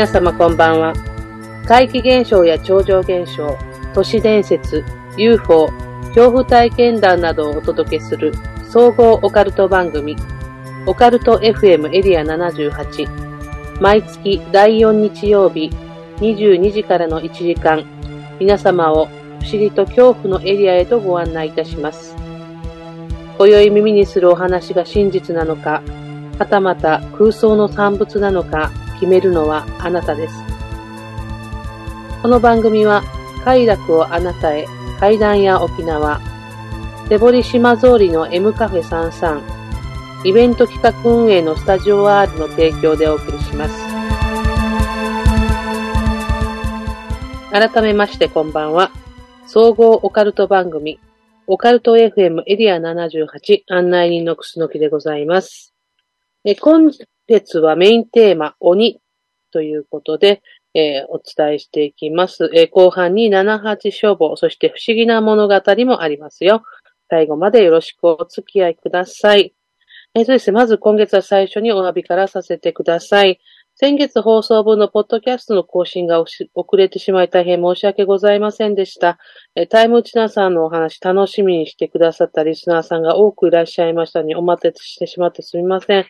皆様こんばんは。怪奇現象や超常現象、都市伝説、UFO、恐怖体験談などをお届けする総合オカルト番組、オカルト FM エリア78。毎月第4日曜日22時からの1時間、皆様を不思議と恐怖のエリアへとご案内いたします。今宵耳にするお話が真実なのか、はたまた空想の産物なのか決めるのはあなたです。この番組は快楽をあなたへ階段や沖縄、手堀島通りの M カフェ33、イベント企画運営のスタジオ R の提供でお送りします。改めましてこんばんは。総合オカルト番組、オカルト FM エリア78案内人のくすのきでございます。え今月はメインテーマ、鬼ということで、えー、お伝えしていきます。えー、後半に78消防、そして不思議な物語もありますよ。最後までよろしくお付き合いください。えー、そうですね。まず今月は最初にお詫びからさせてください。先月放送分のポッドキャストの更新が遅れてしまい大変申し訳ございませんでした。えタイムチナさんのお話楽しみにしてくださったリスナーさんが多くいらっしゃいましたにお待たせしてしまってすみません。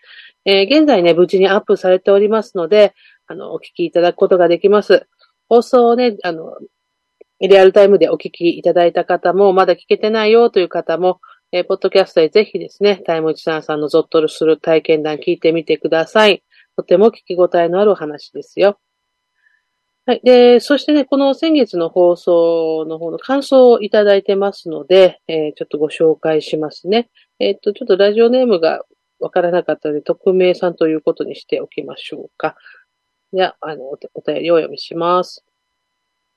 えー、現在ね、無事にアップされておりますので、あの、お聞きいただくことができます。放送をね、あの、リアルタイムでお聞きいただいた方も、まだ聞けてないよという方も、えー、ポッドキャストでぜひですね、タイムチナさんのゾッとする体験談聞いてみてください。とても聞き応えのあるお話ですよ。はい。で、そしてね、この先月の放送の方の感想をいただいてますので、えー、ちょっとご紹介しますね。えっ、と、ちょっとラジオネームがわからなかったので、匿名さんということにしておきましょうか。では、あの、お便りをお読みします。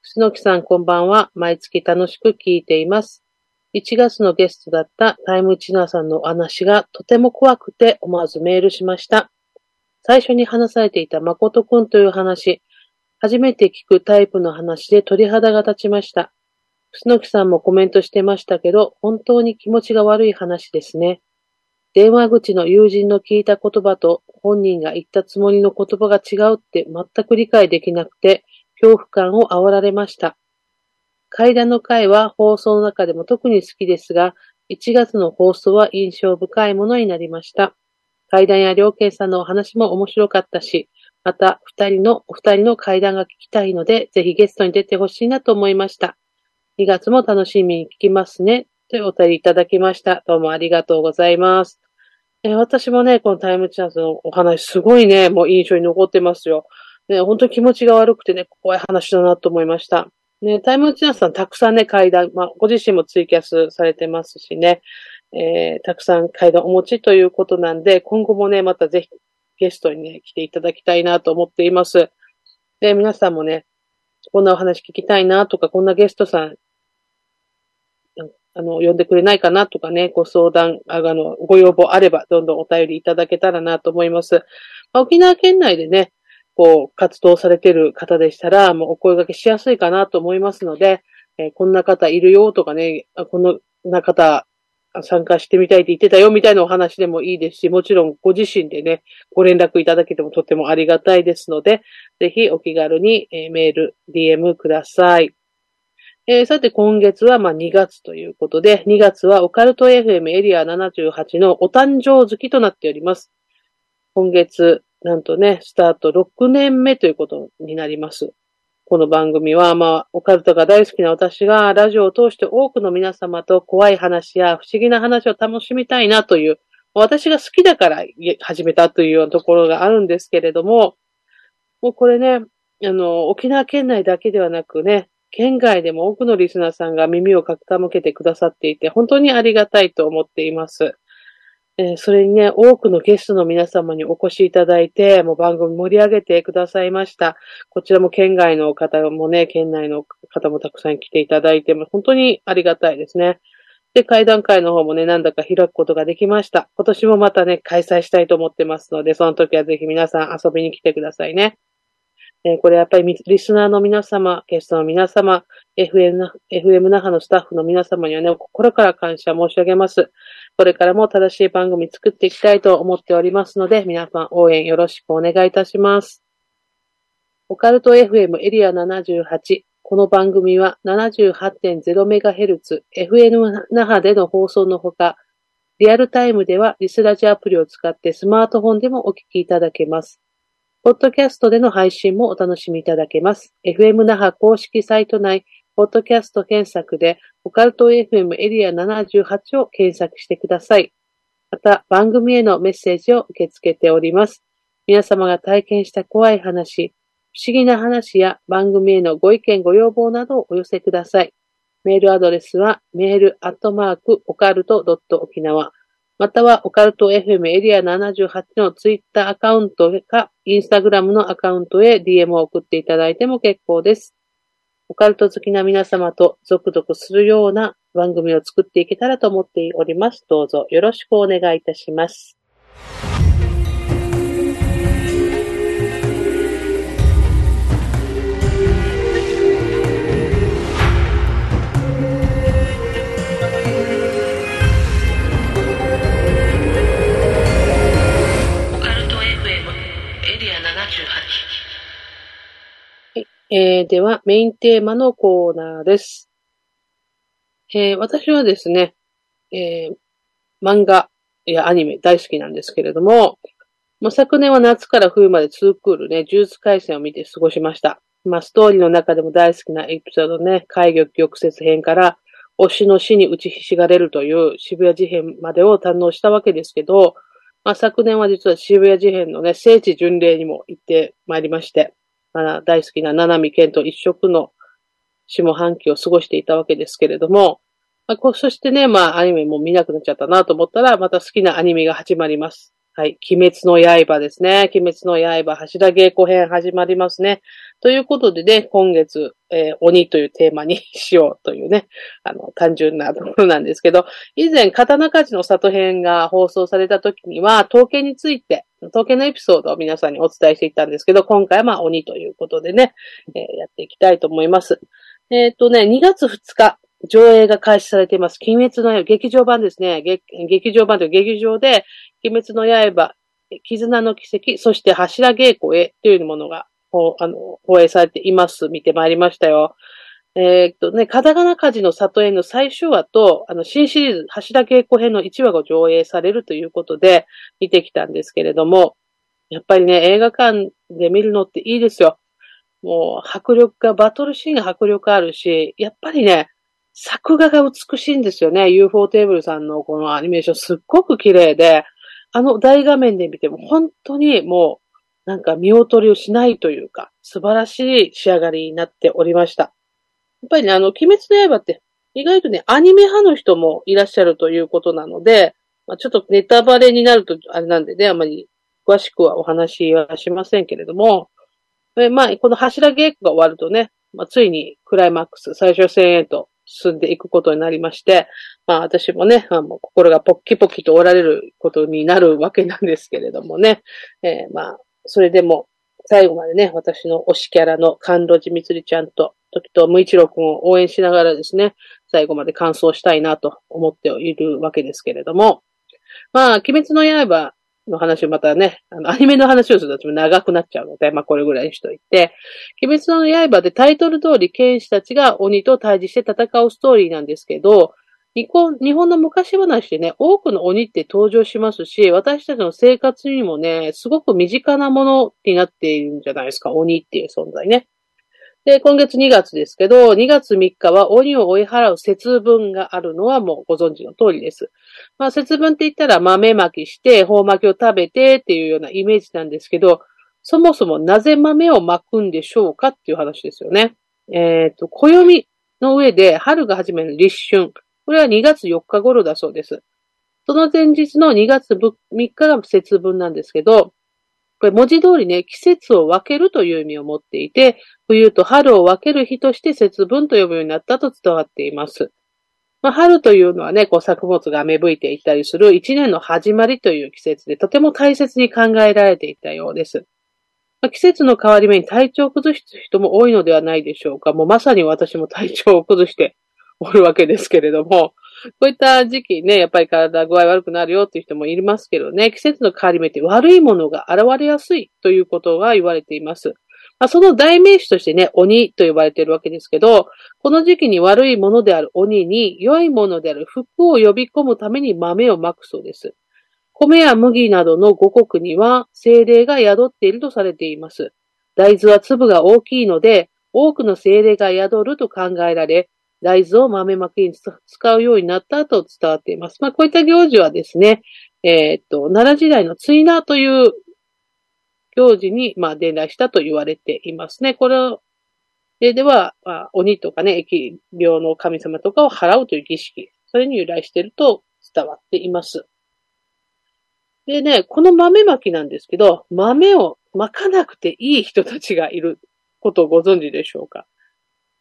楠木さんこんばんは。毎月楽しく聞いています。1月のゲストだったタイムチナーさんのお話がとても怖くて思わずメールしました。最初に話されていた誠くんという話、初めて聞くタイプの話で鳥肌が立ちました。楠木さんもコメントしてましたけど、本当に気持ちが悪い話ですね。電話口の友人の聞いた言葉と本人が言ったつもりの言葉が違うって全く理解できなくて、恐怖感を煽られました。階段の会は放送の中でも特に好きですが、1月の放送は印象深いものになりました。階段や良慶さんのお話も面白かったし、また、二人の、お二人の階段が聞きたいので、ぜひゲストに出てほしいなと思いました。2月も楽しみに聞きますね。というお便りいただきました。どうもありがとうございます。え私もね、このタイムチャンスのお話、すごいね、もう印象に残ってますよ。ね、本当に気持ちが悪くてね、怖い話だなと思いました。ね、タイムチャンスさんたくさんね、階段、まあ、ご自身もツイキャスされてますしね、えー、たくさん階段お持ちということなんで、今後もね、またぜひゲストにね、来ていただきたいなと思っています。で、皆さんもね、こんなお話聞きたいなとか、こんなゲストさんあの、呼んでくれないかなとかね、ご相談、あの、ご要望あれば、どんどんお便りいただけたらなと思います。まあ、沖縄県内でね、こう、活動されてる方でしたら、もうお声掛けしやすいかなと思いますので、えー、こんな方いるよとかね、こんな方参加してみたいって言ってたよみたいなお話でもいいですし、もちろんご自身でね、ご連絡いただけてもとってもありがたいですので、ぜひお気軽にメール、DM ください。えー、さて今月はまあ2月ということで、2月はオカルト FM エリア78のお誕生月となっております。今月、なんとね、スタート6年目ということになります。この番組は、まあ、オカルトが大好きな私が、ラジオを通して多くの皆様と怖い話や不思議な話を楽しみたいなという、私が好きだから始めたというようなところがあるんですけれども、もうこれね、あの、沖縄県内だけではなくね、県外でも多くのリスナーさんが耳を傾けてくださっていて、本当にありがたいと思っています。えー、それにね、多くのゲストの皆様にお越しいただいて、もう番組盛り上げてくださいました。こちらも県外の方もね、県内の方もたくさん来ていただいて、も本当にありがたいですね。で、会談会の方もね、なんだか開くことができました。今年もまたね、開催したいと思ってますので、その時はぜひ皆さん遊びに来てくださいね。えー、これやっぱりリスナーの皆様、ゲストの皆様、FM、FM 那覇のスタッフの皆様にはね、心から感謝申し上げます。これからも正しい番組作っていきたいと思っておりますので、皆さん応援よろしくお願いいたします。オカルト FM エリア78。この番組は 78.0MHz FM 那覇での放送のほか、リアルタイムではリスラジアプリを使ってスマートフォンでもお聞きいただけます。ポッドキャストでの配信もお楽しみいただけます。FM 那覇公式サイト内、ポッドキャスト検索で、オカルト FM エリア78を検索してください。また、番組へのメッセージを受け付けております。皆様が体験した怖い話、不思議な話や番組へのご意見ご要望などをお寄せください。メールアドレスは、メールアットマークオカルトドット沖縄、またはオカルト FM エリア78のツイッターアカウントか、インスタグラムのアカウントへ DM を送っていただいても結構です。オカルト好きな皆様と続々するような番組を作っていけたらと思っております。どうぞよろしくお願いいたします。えー、では、メインテーマのコーナーです。えー、私はですね、えー、漫画やアニメ大好きなんですけれども、もう昨年は夏から冬まで2クールね、呪術回戦を見て過ごしました。まあ、ストーリーの中でも大好きなエピソードね、海魚玉折編から、推しの死に打ちひしがれるという渋谷事変までを堪能したわけですけど、まあ、昨年は実は渋谷事変のね、聖地巡礼にも行ってまいりまして、大好きな七海健と一色の下半期を過ごしていたわけですけれども、まあ、そしてね、まあ、アニメも見なくなっちゃったなと思ったら、また好きなアニメが始まります。はい。鬼滅の刃ですね。鬼滅の刃、柱稽古編始まりますね。ということでね、今月、えー、鬼というテーマにしようというね、あの、単純なところなんですけど、以前、刀鍛冶の里編が放送された時には、統計について、統計のエピソードを皆さんにお伝えしていったんですけど、今回はまあ鬼ということでね、えー、やっていきたいと思います。えっ、とね、2月2日、上映が開始されています。鬼滅の刃、劇場版ですね。劇場版という劇場で、鬼滅の刃、絆の奇跡、そして柱稽古へというものが、あの、放映されています。見てまいりましたよ。えー、っとね、カタカナ火事の里への最終話と、あの、新シリーズ、柱稽古編の1話が上映されるということで、見てきたんですけれども、やっぱりね、映画館で見るのっていいですよ。もう、迫力が、バトルシーンが迫力あるし、やっぱりね、作画が美しいんですよね。UFO テーブルさんのこのアニメーションすっごく綺麗で、あの大画面で見ても本当にもうなんか見劣りをしないというか、素晴らしい仕上がりになっておりました。やっぱりね、あの、鬼滅の刃って意外とね、アニメ派の人もいらっしゃるということなので、まあ、ちょっとネタバレになるとあれなんでね、あまり詳しくはお話はしませんけれども、えまあ、この柱稽古が終わるとね、まあ、ついにクライマックス、最終戦へと進んでいくことになりまして、まあ私もね、あの心がポッキポキとおられることになるわけなんですけれどもね、えー、まあ、それでも最後までね、私の推しキャラの甘露寺みつりちゃんと、時と無一郎くんを応援しながらですね、最後まで完走したいなと思っているわけですけれども、まあ、鬼滅の刃の話をまたね、あの、アニメの話をすると長くなっちゃうので、まあこれぐらいにしといて、鬼滅の刃でタイトル通り剣士たちが鬼と対峙して戦うストーリーなんですけど、日本日本の昔話でね、多くの鬼って登場しますし、私たちの生活にもね、すごく身近なものになっているんじゃないですか、鬼っていう存在ね。で、今月2月ですけど、2月3日は鬼を追い払う節分があるのはもうご存知の通りです。まあ、節分って言ったら豆まきして、宝巻きを食べてっていうようなイメージなんですけど、そもそもなぜ豆をまくんでしょうかっていう話ですよね。えっ、ー、と、暦の上で春が始める立春。これは2月4日頃だそうです。その前日の2月3日が節分なんですけど、これ文字通りね、季節を分けるという意味を持っていて、冬と春を分ける日として節分と呼ぶようになったと伝わっています。まあ、春というのはね、こう作物が芽吹いていたりする一年の始まりという季節でとても大切に考えられていたようです。まあ、季節の変わり目に体調を崩す人も多いのではないでしょうか。もうまさに私も体調を崩しておるわけですけれども、こういった時期ね、やっぱり体具合悪くなるよっていう人もいますけどね、季節の変わり目って悪いものが現れやすいということが言われています。まあ、その代名詞としてね、鬼と呼ばれているわけですけど、この時期に悪いものである鬼に良いものである福を呼び込むために豆をまくそうです。米や麦などの五穀には精霊が宿っているとされています。大豆は粒が大きいので、多くの精霊が宿ると考えられ、大豆を豆まきに使うようになったと伝わっています。まあ、こういった行事はですね、えー、っと、奈良時代の追名という行事に、まあ、伝来したと言われていますね。これを、では、まあ、鬼とかね、疫病の神様とかを払うという儀式、それに由来していると伝わっています。でね、この豆まきなんですけど、豆をまかなくていい人たちがいることをご存知でしょうか？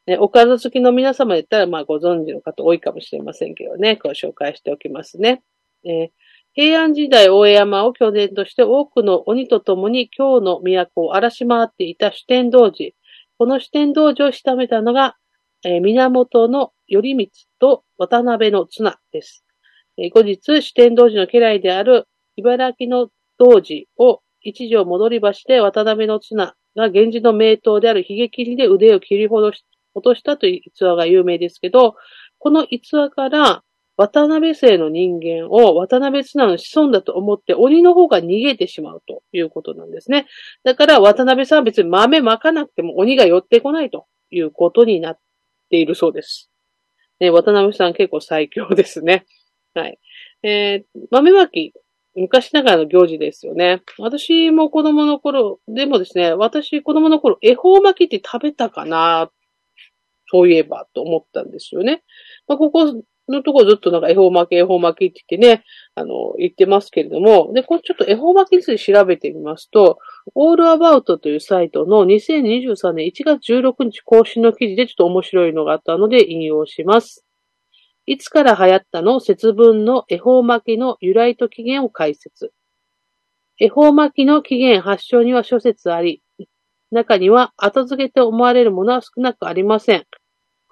ね、おかず好きの皆様で言ったら、まあご存知の方多いかもしれませんけどね、ご紹介しておきますね。えー、平安時代大江山を拠点として多くの鬼と共に京の都を荒らし回っていた主天道寺。この主天道寺を仕めたのが、えー、源の頼光と渡辺の綱です。えー、後日、主天道寺の家来である茨城の道寺を一条戻り橋で渡辺の綱が源氏の名刀である髭切りで腕を切りほどし落としたという逸話が有名ですけど、この逸話から渡辺姓の人間を渡辺綱の子孫だと思って鬼の方が逃げてしまうということなんですね。だから渡辺さんは別に豆まかなくても鬼が寄ってこないということになっているそうです。ね、渡辺さん結構最強ですね。はい。えー、豆まき、昔ながらの行事ですよね。私も子供の頃、でもですね、私子供の頃、恵方巻きって食べたかなそういえばと思ったんですよね。まあ、ここのところずっとなんか恵方巻き、恵方巻きって言ってね、あの、言ってますけれども、で、これちょっと恵方巻きについて調べてみますと、オールアバウトというサイトの2023年1月16日更新の記事でちょっと面白いのがあったので引用します。いつから流行ったの？節分の恵方巻きの由来と起源を解説。恵方巻きの起源発祥には諸説あり、中には後付けと思われるものは少なくありません。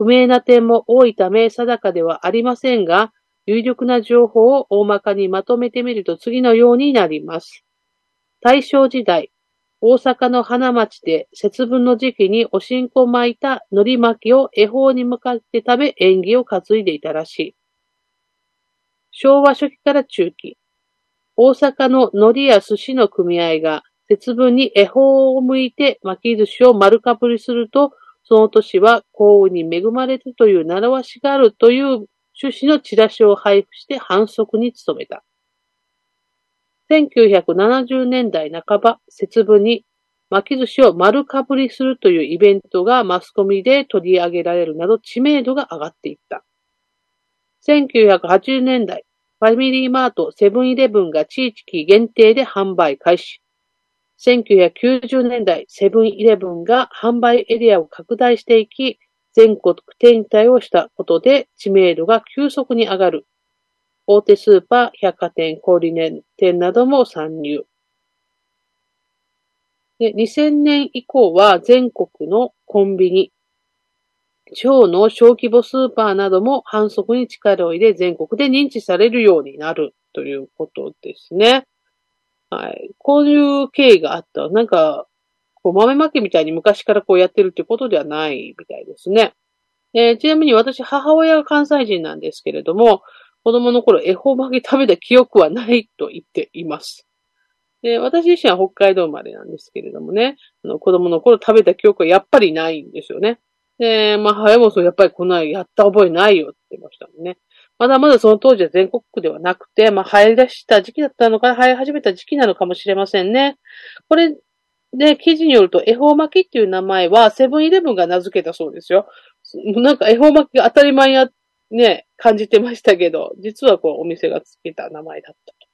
不明な点も多いため定かではありませんが、有力な情報を大まかにまとめてみると次のようになります。大正時代、大阪の花町で節分の時期におしんこ巻いた海苔巻きを恵方に向かって食べ縁起を担いでいたらしい。昭和初期から中期、大阪の海苔や寿司の組合が節分に恵方を向いて巻き寿司を丸かぶりするとその年は幸運に恵まれるという習わしがあるという趣旨のチラシを配布して反則に努めた。1970年代半ば、節分に巻き寿司を丸かぶりするというイベントがマスコミで取り上げられるなど知名度が上がっていった。1980年代、ファミリーマート、セブンイレブンが地域限定で販売開始。1990年代、セブンイレブンが販売エリアを拡大していき、全国展開をしたことで知名度が急速に上がる。大手スーパー、百貨店、小売店なども参入。で2000年以降は全国のコンビニ、地方の小規模スーパーなども反則に力を入れ全国で認知されるようになるということですね。はい。こういう経緯があった。なんか、こう豆まきみたいに昔からこうやってるってことではないみたいですね。えー、ちなみに私、母親が関西人なんですけれども、子供の頃恵方巻き食べた記憶はないと言っています。で私自身は北海道生まれなんですけれどもね、あの子供の頃食べた記憶はやっぱりないんですよね。で、まあ、母親もそう、やっぱりこんなやった覚えないよって言ってましたもんね。まだまだその当時は全国区ではなくて、まあ、生え出した時期だったのか、生え始めた時期なのかもしれませんね。これ、で、記事によると、恵方巻きっていう名前は、セブンイレブンが名付けたそうですよ。なんか恵方巻きが当たり前や、ね、感じてましたけど、実はこう、お店が付けた名前だったと。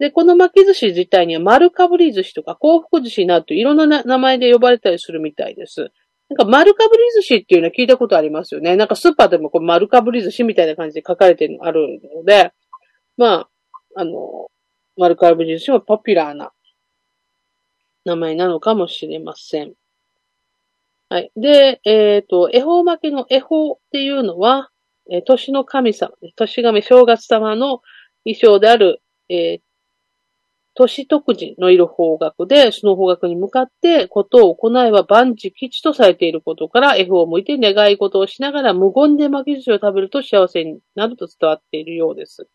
で、この巻き寿司自体には丸かぶり寿司とか幸福寿司などといろんな名前で呼ばれたりするみたいです。なんか丸かぶり寿司っていうのは聞いたことありますよね。なんかスーパーでもこう丸かぶり寿司みたいな感じで書かれてるのあるので、まあ、あの、丸かぶり寿司はポピュラーな名前なのかもしれません。はい。で、えっ、ー、と、恵方巻きの恵方っていうのは、えー、年の神様、年神正月様の衣装である、えー、都市特時のいる方角で、その方角に向かってことを行えば万事吉とされていることから、F を向いて願い事をしながら無言で巻き寿司を食べると幸せになると伝わっているようです。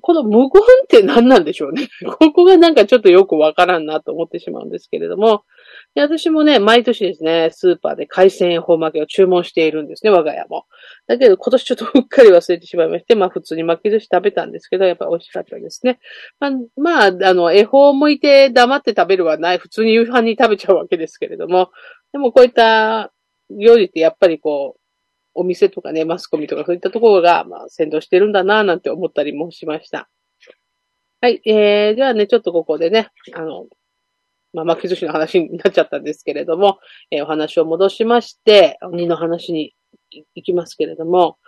この無言って何なんでしょうね。ここがなんかちょっとよくわからんなと思ってしまうんですけれども、で私もね、毎年ですね、スーパーで海鮮恵方巻きを注文しているんですね、我が家も。だけど今年ちょっとうっかり忘れてしまいまして、まあ普通に巻き寿司食べたんですけど、やっぱり美味しかったですね。まあ、まあ、あの、恵方を向いて黙って食べるはない、普通に夕飯に食べちゃうわけですけれども、でもこういった料理ってやっぱりこう、お店とかね、マスコミとかそういったところが、まあ、先導してるんだなぁなんて思ったりもしました。はい、えー、ではね、ちょっとここでね、あの、まあ、巻き寿司の話になっちゃったんですけれども、えー、お話を戻しまして、鬼の話に行きますけれども、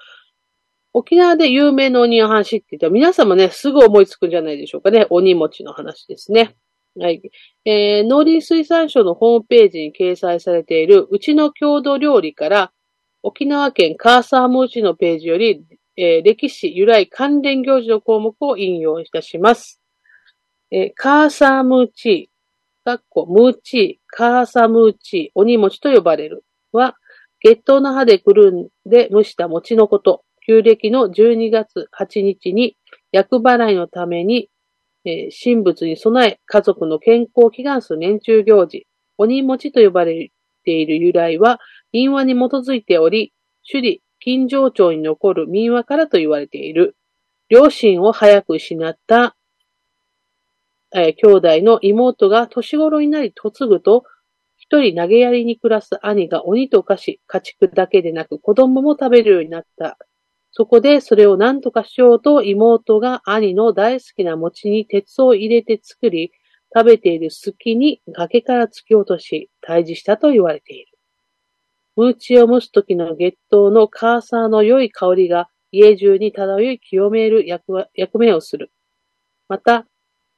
沖縄で有名な鬼の話って言ったら皆様ね、すぐ思いつくんじゃないでしょうかね。鬼餅の話ですね。はい。えー、農林水産省のホームページに掲載されているうちの郷土料理から沖縄県カーサームーチのページより、えー、歴史由来関連行事の項目を引用いたします。えー、カーサームーチ、かっこムーチー、カーサムーチー、鬼餅と呼ばれるは、月頭の葉でくるんで蒸した餅のこと。旧暦の12月8日に、厄払いのために、えー、神仏に備え、家族の健康を祈願する年中行事、鬼餅と呼ばれている由来は、民話に基づいており、首里、金城町に残る民話からと言われている。両親を早く失った、えー、兄弟の妹が年頃になり嫁ぐと、一人投げやりに暮らす兄が鬼と化し、家畜だけでなく子供も食べるようになった。そこでそれを何とかしようと妹が兄の大好きな餅に鉄を入れて作り、食べている隙に崖から突き落とし、退治したと言われている。ムーチを蒸す時の月頭のカーサーの良い香りが家中に漂い清める役役目をする。また、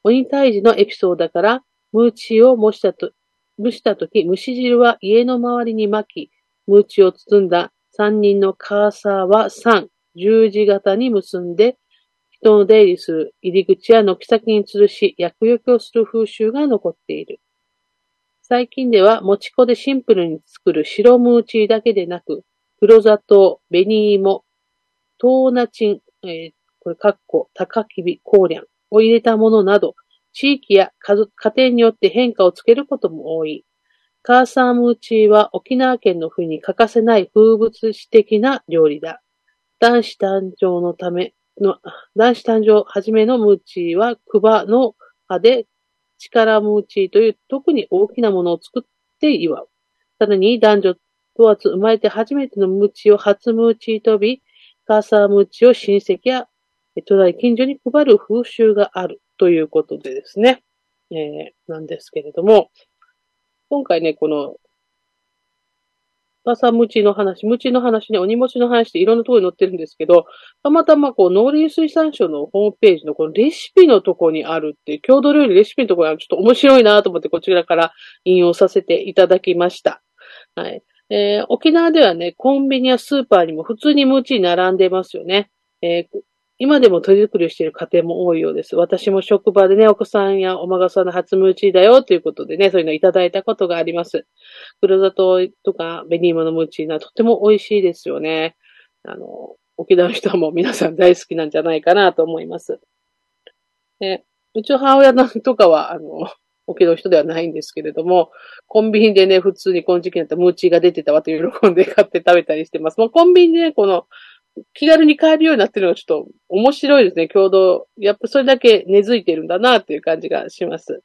鬼退治のエピソードだから、ムーチを蒸したと蒸した時、蒸し汁は家の周りに巻き、ムーチを包んだ三人のカーサーは三、十字型に結んで、人の出入りする入り口や軒先に吊るし、薬浴をする風習が残っている。最近では、もち粉でシンプルに作る白ムーチーだけでなく、黒砂糖、紅芋、トーナチン、えー、これ、かっこ、高きび、コーリャンを入れたものなど、地域や家庭によって変化をつけることも多い。カーサームーチーは沖縄県の冬に欠かせない風物詩的な料理だ。男子誕生のための、男子誕生はじめのムーチーは、クバの葉で力ムーチーという特に大きなものを作って祝う。さらに男女問わず生まれて初めてのムーチーを初ムーチーとび、カーサームーチーを親戚や隣近所に配る風習があるということでですね、えー、なんですけれども、今回ね、この朝ムチの話、ムチの話ね、鬼餅の話っていろんなところに載ってるんですけど、たまたまこう、農林水産省のホームページのこのレシピのとこにあるっていう、郷土料理レシピのところにあるちょっと面白いなと思ってこちらから引用させていただきました。はい。えー、沖縄ではね、コンビニやスーパーにも普通にムチ並んでますよね。えー、今でも手作りをしている家庭も多いようです。私も職場でね、お子さんやお孫さんの初ムーチーだよということでね、そういうのをいただいたことがあります。黒砂糖とか紅芋のムーチーはとても美味しいですよね。あの、沖縄の人はもう皆さん大好きなんじゃないかなと思います。でうちの母親なんとかは、あの、沖縄の人ではないんですけれども、コンビニでね、普通にこの時期になったムーチーが出てたわと喜んで買って食べたりしてます。もうコンビニでね、この気軽に買えるようになってるのがちょっと面白いですね、共同。やっぱそれだけ根付いてるんだなっていう感じがします。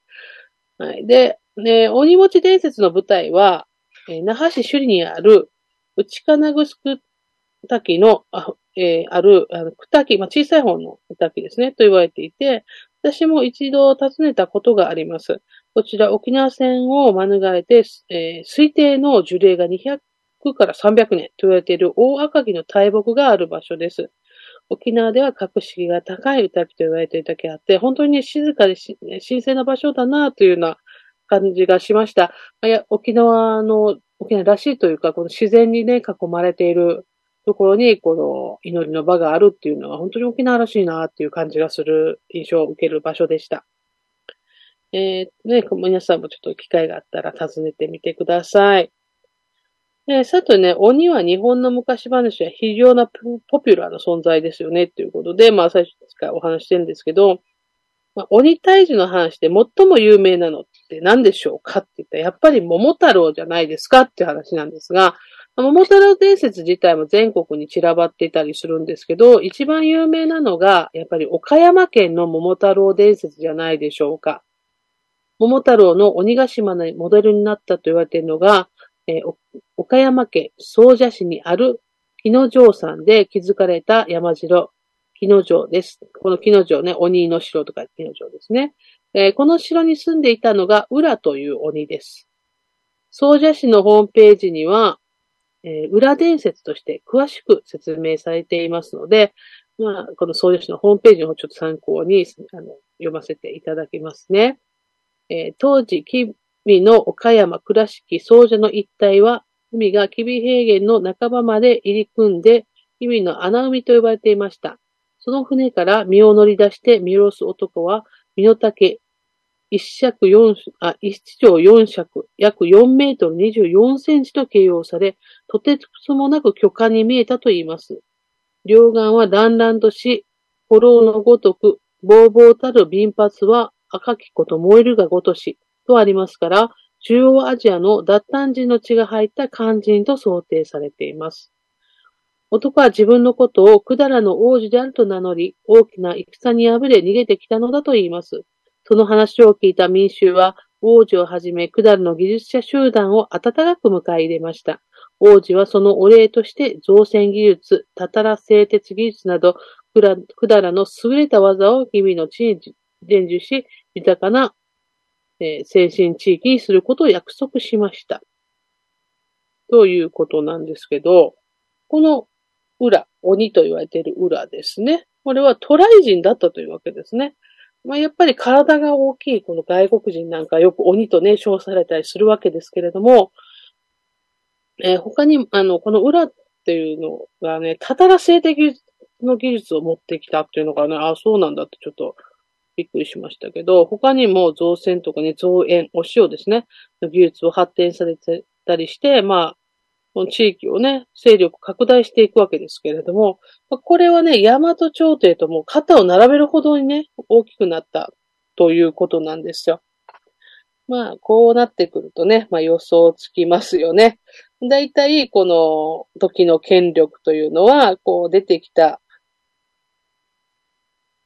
はい。で、ね、鬼餅伝説の舞台は、えー、那覇市首里にある、内金城滝の、あ,、えー、ある、あの、くたき、まあ、小さい方のくたきですね、と言われていて、私も一度訪ねたことがあります。こちら沖縄戦を免れて、えー、推定の樹齢が200から300年と言われている大赤城の大木がある場所です。沖縄では格式が高い歌木と言われているだけあって、本当に静かで神聖な場所だなというような感じがしました。いや沖縄の、沖縄らしいというか、この自然にね、囲まれているところに、この祈りの場があるっていうのは本当に沖縄らしいなっていう感じがする印象を受ける場所でした。えー、ね、皆さんもちょっと機会があったら訪ねてみてください。えー、さてね、鬼は日本の昔話は非常なポピュラーな存在ですよねっていうことで、まあ最初からお話してるんですけど、まあ、鬼退治の話で最も有名なのって何でしょうかって言ったら、やっぱり桃太郎じゃないですかって話なんですが、桃太郎伝説自体も全国に散らばっていたりするんですけど、一番有名なのが、やっぱり岡山県の桃太郎伝説じゃないでしょうか。桃太郎の鬼ヶ島のモデルになったと言われているのが、えー、岡山県総社市にある木野城山で築かれた山城、木野城です。この木野城ね、鬼の城とか木野城ですね。えー、この城に住んでいたのが浦という鬼です。総社市のホームページには、えー、裏伝説として詳しく説明されていますので、まあ、この総社市のホームページの方ちょっと参考にあの読ませていただきますね。えー、当時、備の岡山倉敷総社の一帯は、海が吉備平原の半ばまで入り組んで、吉備の穴海と呼ばれていました。その船から身を乗り出して見下ろす男は、身の丈、一尺四、あ、一丁四尺、約4メートル24センチと形容され、とてつもなく巨漢に見えたと言います。両岸は団々とし、炎のごとく、ぼうぼうたる貧髪は赤きこと燃えるがごとし、とありますから、中央アジアの脱炭人の血が入った肝心と想定されています。男は自分のことを百済の王子であると名乗り、大きな戦に敗れ逃げてきたのだと言います。その話を聞いた民衆は、王子をはじめ、クダルの技術者集団を温かく迎え入れました。王子はそのお礼として、造船技術、たたら製鉄技術など、クダラの優れた技を日々の地に伝授し、豊かな、えー、先進地域にすることを約束しました。ということなんですけど、この裏、鬼と言われている裏ですね。これは渡来人だったというわけですね。まあ、やっぱり体が大きいこの外国人なんかよく鬼とね、称されたりするわけですけれども、えー、他に、あの、この裏っていうのがね、たたら性的の技術を持ってきたっていうのがね、あ、そうなんだってちょっとびっくりしましたけど、他にも造船とかね、造園、お塩ですね、の技術を発展されてたりして、まあ、この地域をね、勢力拡大していくわけですけれども、これはね、大和朝廷とも肩を並べるほどにね、大きくなったということなんですよ。まあ、こうなってくるとね、まあ予想つきますよね。だいたいこの時の権力というのは、こう出てきた、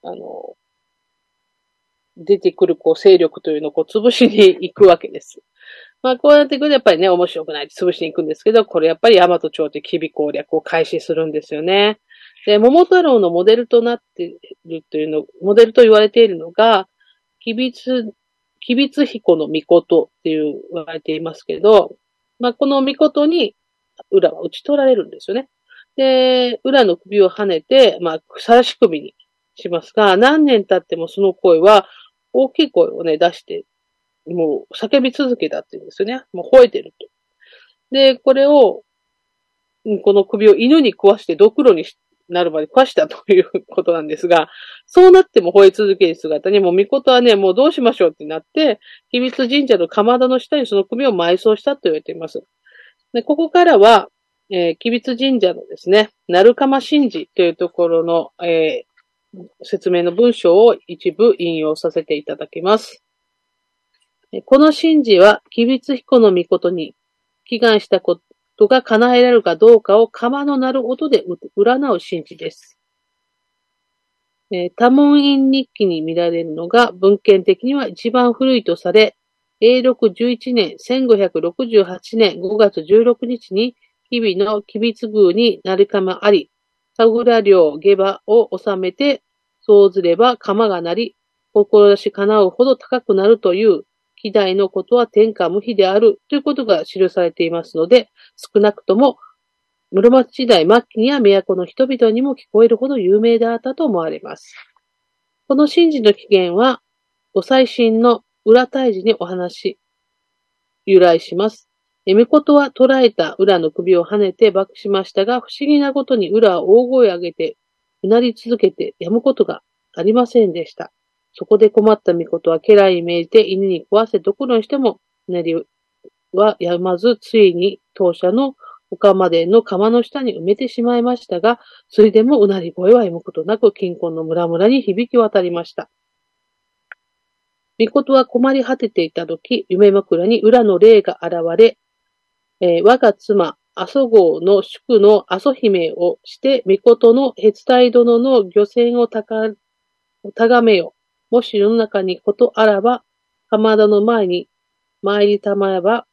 あの、出てくるこう勢力というのをこう潰しに行くわけです。まあ、こうやってくるとやっぱりね、面白くない潰しに行くんですけど、これやっぱり大和朝廷吉備攻略を開始するんですよね。で、桃太郎のモデルとなっているというの、モデルと言われているのが、吉備吉備津彦の御事っていう言われていますけど、まあ、この御事に裏は打ち取られるんですよね。で、裏の首を跳ねて、まあ、さし首にしますが、何年経ってもその声は大きい声をね、出してもう叫び続けたっていうんですよね。もう吠えてると。で、これを、この首を犬に食わしてドクロになるまで食わしたということなんですが、そうなっても吠え続ける姿に、もう巫女はね、もうどうしましょうってなって、秘密神社の鎌田の下にその首を埋葬したと言われています。で、ここからは、えー、吉備神社のですね、鳴釜神事というところの、えー、説明の文章を一部引用させていただきます。この神事は、吉備津彦の御事に祈願したことが叶えられるかどうかを釜の鳴る音で占う神事です。え多門院日記に見られるのが文献的には一番古いとされ、永禄11年1568年5月16日に日々の吉備津宮に鳴り釜あり、ぐら領下馬を収めて、そうずれば釜が鳴り、志叶うほど高くなるという希代のことは天下無比であるということが記されていますので、少なくとも室町時代末期には都の人々にも聞こえるほど有名であったと思われます。この神事の起源は、ご最新の裏退治にお話、由来します。えめことは捕らえた裏の首を跳ねて爆しましたが、不思議なことに裏は大声を上げて、うなり続けてやむことがありませんでした。そこで困った巫女は家来に命じて犬に食わせどころにしても、うなりはやまず、ついに当社の丘までの釜の下に埋めてしまいましたが、それでもうなり声はやむことなく、近婚の村々に響き渡りました。巫女は困り果てていた時、夢枕に裏の霊が現れ、えー、我が妻、阿蘇号の宿の阿蘇姫をして、巫女のヘツタイ殿の漁船をたか、たがめよ。もし世の中にことあらば、浜田の前に参りたまえば、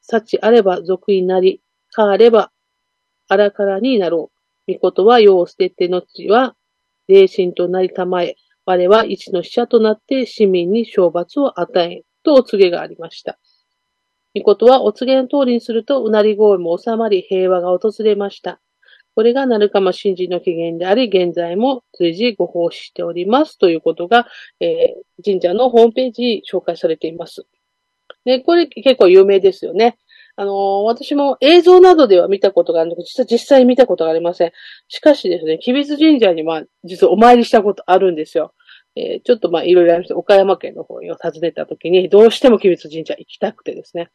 幸あれば俗になり、かあれば、あらからになろう。巫女は世を捨てて後は、霊神となりたまえ、我は一の使者となって市民に懲罰を与え、とお告げがありました。御事はお告げの通りにすると、うなり声も収まり、平和が訪れました。これがなるかも神事の起源であり、現在も随時ご奉仕しております。ということが、えー、神社のホームページに紹介されています。で、これ結構有名ですよね。あのー、私も映像などでは見たことがあるんですけど、実は実際見たことがありません。しかしですね、吉備津神社には実はお参りしたことあるんですよ。えー、ちょっとまあいろいろありました。岡山県の方を訪ねた時に、どうしても吉備津神社行きたくてですね、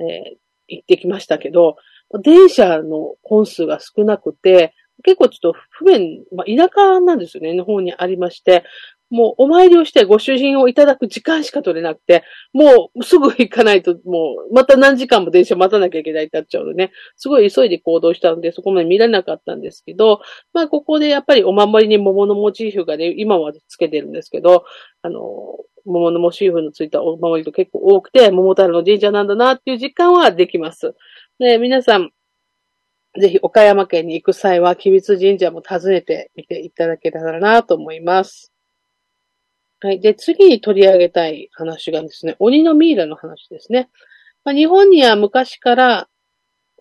えー、行ってきましたけど、電車の本数が少なくて、結構ちょっと不便、まあ、田舎なんですよね、の方にありまして、もうお参りをしてご主人をいただく時間しか取れなくて、もうすぐ行かないと、もうまた何時間も電車待たなきゃいけないってなっちゃうのね。すごい急いで行動したので、そこまで見られなかったんですけど、まあここでやっぱりお守りに桃のモチーフがね、今はつけてるんですけど、あの、桃のモチーフのついたお守りと結構多くて、桃太郎の神社なんだなっていう実感はできます。で、皆さん、ぜひ岡山県に行く際は、吉備津神社も訪ねてみていただけたらなと思います。はい。で、次に取り上げたい話がですね、鬼のミイラの話ですね。まあ、日本には昔から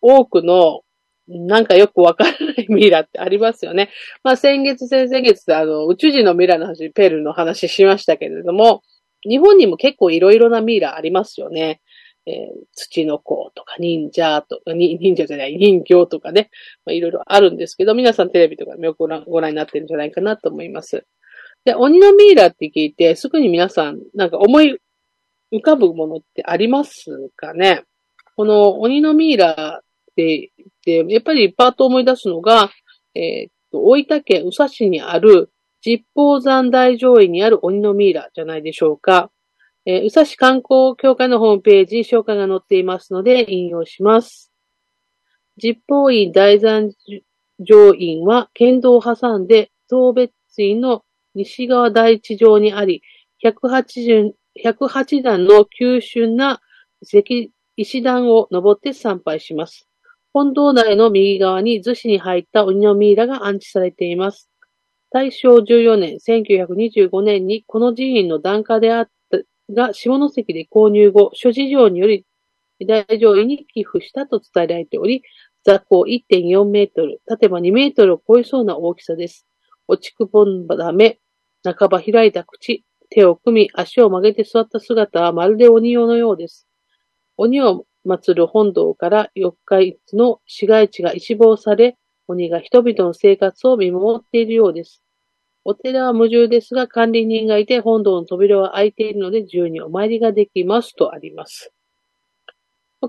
多くのなんかよくわからないミイラってありますよね。まあ先月、先々月、あの、宇宙人のミイラの話、ペルの話しましたけれども、日本にも結構いろいろなミイラありますよね。えー、土の子とか忍者とか、忍者じゃない、人形とかね、まあ、いろいろあるんですけど、皆さんテレビとかよくご覧ご覧になってるんじゃないかなと思います。で、鬼のミイラって聞いて、すぐに皆さん、なんか思い浮かぶものってありますかね？この鬼のミイラって言って、やっぱりパート思い出すのが、えー、っと、大分県宇佐市にある、実宝山大上位にある鬼のミイラじゃないでしょうか。えー、宇佐市観光協会のホームページ紹介が載っていますので引用します。実宝院大山上院は県道を挟んで東別院の西側大地上にあり、18018段の急峻な石石段を登って参拝します。本堂内の右側に逗子に入った鬼のミイラが安置されています。大正14年、1925年にこの寺院の檀家であったが下関で購入後、諸事情により大乗院に寄付したと伝えられており、座高1.4メートル、縦ば2メートルを超えそうな大きさです。落ちくぼんばだめ、半ば開いた口、手を組み、足を曲げて座った姿はまるで鬼用のようです。鬼を祀る本堂から四日市の市街地が一望され、鬼が人々の生活を見守っているようです。お寺は無重ですが、管理人がいて、本堂の扉は開いているので、自由にお参りができますとあります。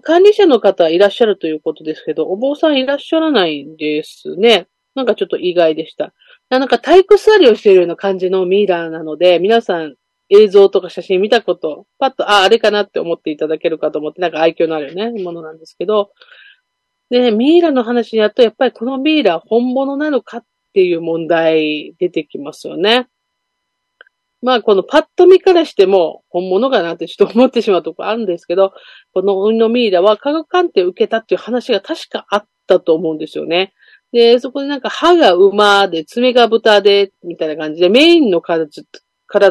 管理者の方はいらっしゃるということですけど、お坊さんいらっしゃらないんですね。なんかちょっと意外でした。なんか体育座りをしているような感じのミイラーなので、皆さん映像とか写真見たこと、パッと、あ、あれかなって思っていただけるかと思って、なんか愛嬌のあるよね、ものなんですけど、で、ミイラの話にやると、やっぱりこのミイラ本物なのかっていう問題出てきますよね。まあ、このパッと見からしても本物かなってちょっと思ってしまうとこあるんですけど、この鬼のミイラは科学鑑定を受けたっていう話が確かあったと思うんですよね。で、そこでなんか歯が馬で、爪が豚で、みたいな感じで、メインの体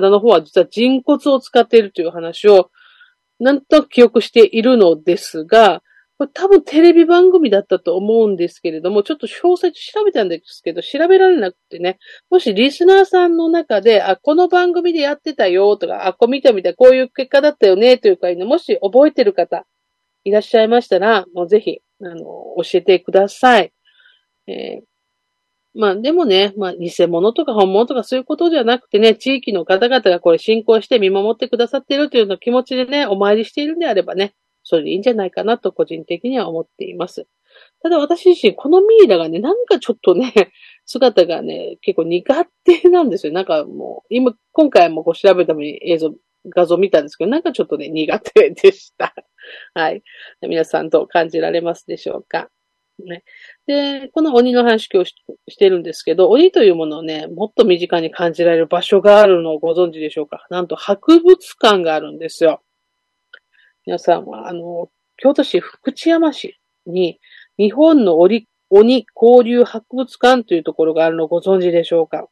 の方は実は人骨を使っているという話を、なんとなく記憶しているのですが、これ多分テレビ番組だったと思うんですけれども、ちょっと詳細調べたんですけど、調べられなくてね、もしリスナーさんの中で、あ、この番組でやってたよとか、あ、こう見た見たい、こういう結果だったよねというか、もし覚えてる方いらっしゃいましたら、もうぜひ、あの、教えてください。えー、まあでもね、まあ偽物とか本物とかそういうことじゃなくてね、地域の方々がこれ信仰して見守ってくださっているというの気持ちでね、お参りしているんであればね、それでいいんじゃないかなと個人的には思っています。ただ私自身、このミイラがね、なんかちょっとね、姿がね、結構苦手なんですよ。なんかもう、今、今回もこう調べるために映像、画像見たんですけど、なんかちょっとね、苦手でした。はい。皆さんどう感じられますでしょうか？ね。で、この鬼の話今日してるんですけど、鬼というものをね、もっと身近に感じられる場所があるのをご存知でしょうか？なんと博物館があるんですよ。皆さんは、あの、京都市福知山市に日本の鬼交流博物館というところがあるのをご存知でしょうか？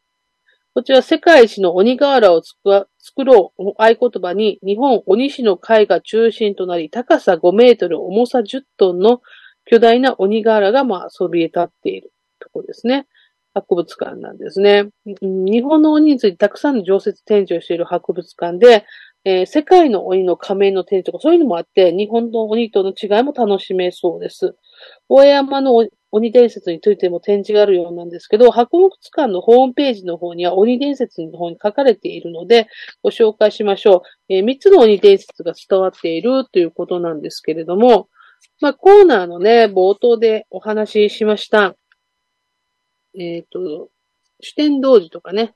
こちら世界一の鬼瓦を作ろう合言葉に日本鬼市の会が中心となり高さ5メートル重さ10トンの巨大な鬼瓦がまあそびえ立っているところですね。博物館なんですね。日本の鬼についてたくさんの常設展示をしている博物館で、えー、世界の鬼の仮面の展示とかそういうのもあって、日本の鬼との違いも楽しめそうです。大山の鬼伝説についても展示があるようなんですけど、博物館のホームページの方には鬼伝説の方に書かれているので、ご紹介しましょう。えー、3つの鬼伝説が伝わっているということなんですけれども、まあ、コーナーのね、冒頭でお話ししました。えっ、ー、と、主天童寺とかね、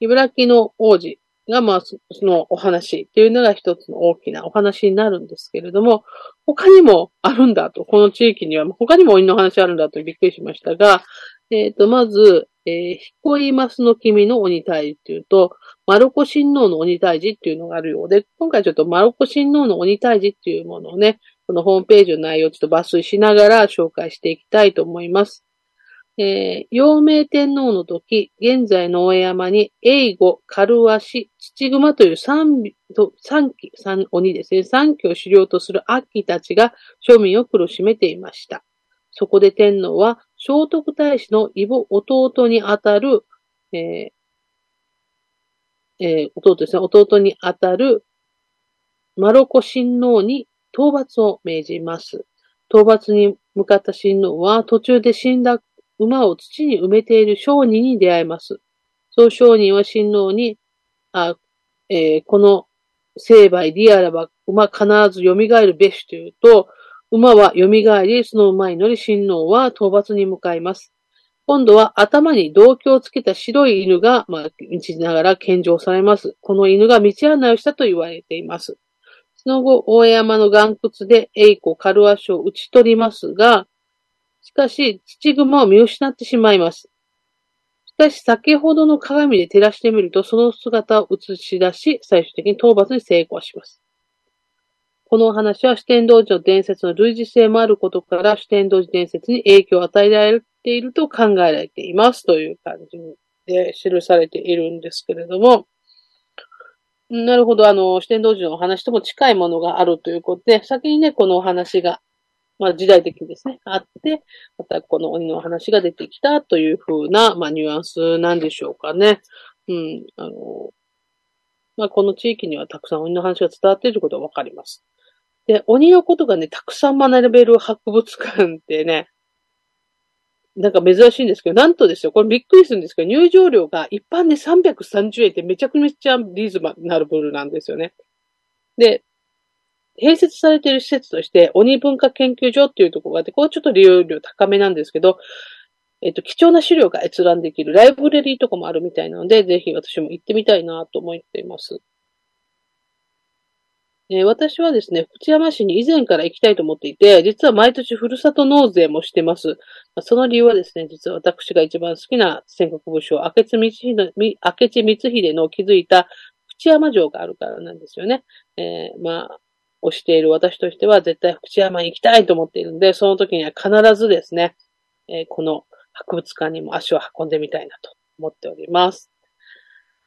茨城の王子が、まあ、そのお話っていうのが一つの大きなお話になるんですけれども、他にもあるんだと、この地域には他にも鬼の話あるんだとびっくりしましたが、えっ、ー、と、まず、えー、彦井ますの君の鬼退治っていうと、マロコ親王の鬼退治っていうのがあるようで、今回ちょっとマロコ親王の鬼退治っていうものをね、このホームページの内容をちょっと抜粋しながら紹介していきたいと思います。えー、陽明天皇の時、現在の大山に、英語、カルワシ、土熊という三、三期、三鬼ですね、三期を狩猟とする悪鬼たちが庶民を苦しめていました。そこで天皇は、聖徳太子の異母弟にあたる、えーえー、弟ですね、弟にあたる、マロコ親王に討伐を命じます。討伐に向かった親王は途中で死んだ馬を土に埋めている商人に出会います。その商人は親王に、あえー、この成敗リアラば馬必ず蘇るべしというと、馬は蘇り、その馬に乗り親王は討伐に向かいます。今度は頭に銅鏡をつけた白い犬が、まあ、道ながら献上されます。この犬が道案内をしたと言われています。その後、大山の岩窟で栄子カルアシを打ち取りますが、しかし、土熊を見失ってしまいます。しかし、先ほどの鏡で照らしてみると、その姿を映し出し、最終的に討伐に成功します。このお話は四天王寺の伝説の類似性もあることから、四天王寺伝説に影響を与えられていると考えられていますという感じで記されているんですけれども、なるほど。あの、四天王寺のお話とも近いものがあるということで、先にね、このお話が、まあ時代的にですね、あって、またこの鬼のお話が出てきたというふうな、まあニュアンスなんでしょうかね。うん。あの、まあこの地域にはたくさん鬼の話が伝わっていることがわかります。で、鬼のことがね、たくさん学べる博物館ってね、なんか珍しいんですけど、なんとですよ、これびっくりするんですけど、入場料が一般で330円ってめちゃくちゃリーズナブルなんですよね。で、併設されている施設として、鬼文化研究所っていうところがあって、これちょっと利用料高めなんですけど、えっと、貴重な資料が閲覧できるライブラリーとかもあるみたいなので、ぜひ私も行ってみたいなと思っています。えー、私はですね、福知山市に以前から行きたいと思っていて、実は毎年ふるさと納税もしてます。その理由はですね、実は私が一番好きな戦国武将、明智光秀明智光秀の築いた福知山城があるからなんですよね。えー、まあ、推している私としては絶対福知山に行きたいと思っているので、その時には必ずですね、えー、この博物館にも足を運んでみたいなと思っております。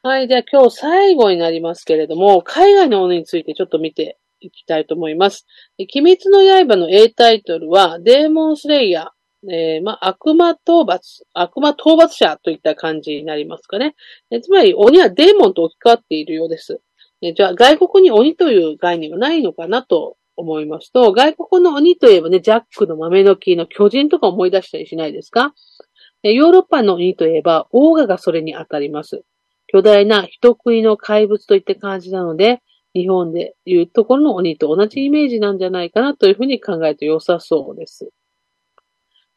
はい。じゃあ今日最後になりますけれども、海外のものについてちょっと見ていきたいと思います。鬼滅の刃の A タイトルは、デーモンスレイヤー、えー、まあ、悪魔討伐、悪魔討伐者といった感じになりますかね。えつまり、鬼はデーモンと置き換わっているようです。えじゃあ、外国に鬼という概念はないのかなと思いますと、外国の鬼といえばね、ジャックの豆の木の巨人とか思い出したりしないですか？えヨーロッパの鬼といえば、オーガがそれに当たります。巨大な人食いの怪物といった感じなので、日本でいうところの鬼と同じイメージなんじゃないかなというふうに考えて良さそうです。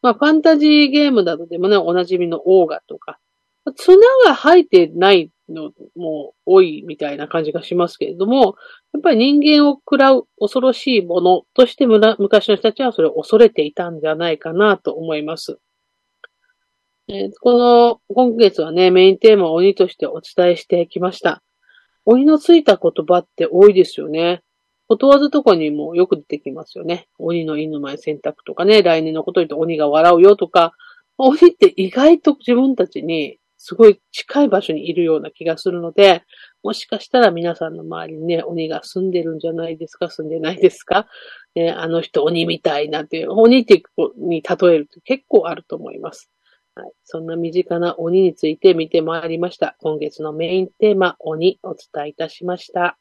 まあ、ファンタジーゲームなどでもね、おなじみのオーガとか、綱が生えてないのも多いみたいな感じがしますけれども、やっぱり人間を食らう恐ろしいものとして昔の人たちはそれを恐れていたんじゃないかなと思います。えー、この今月はね、メインテーマを鬼としてお伝えしてきました。鬼のついた言葉って多いですよね。ことわざとかにもよく出てきますよね。鬼の犬前選択とかね、来年のこと言って鬼が笑うよとか、鬼って意外と自分たちにすごい近い場所にいるような気がするので、もしかしたら皆さんの周りにね、鬼が住んでるんじゃないですか住んでないですか、ね、あの人鬼みたいなっていう、鬼ってに例えると結構あると思います。そんな身近な鬼について見てまいりました。今月のメインテーマ、鬼、お伝えいたしました。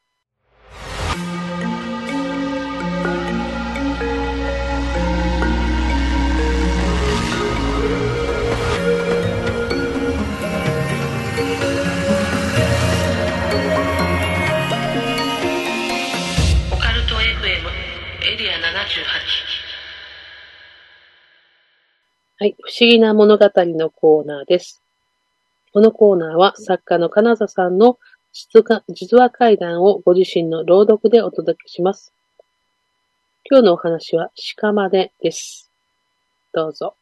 オカルト FM エリア78はい。不思議な物語のコーナーです。このコーナーは作家の金沢さんの実話怪談をご自身の朗読でお届けします。今日のお話は鹿までです。どうぞ。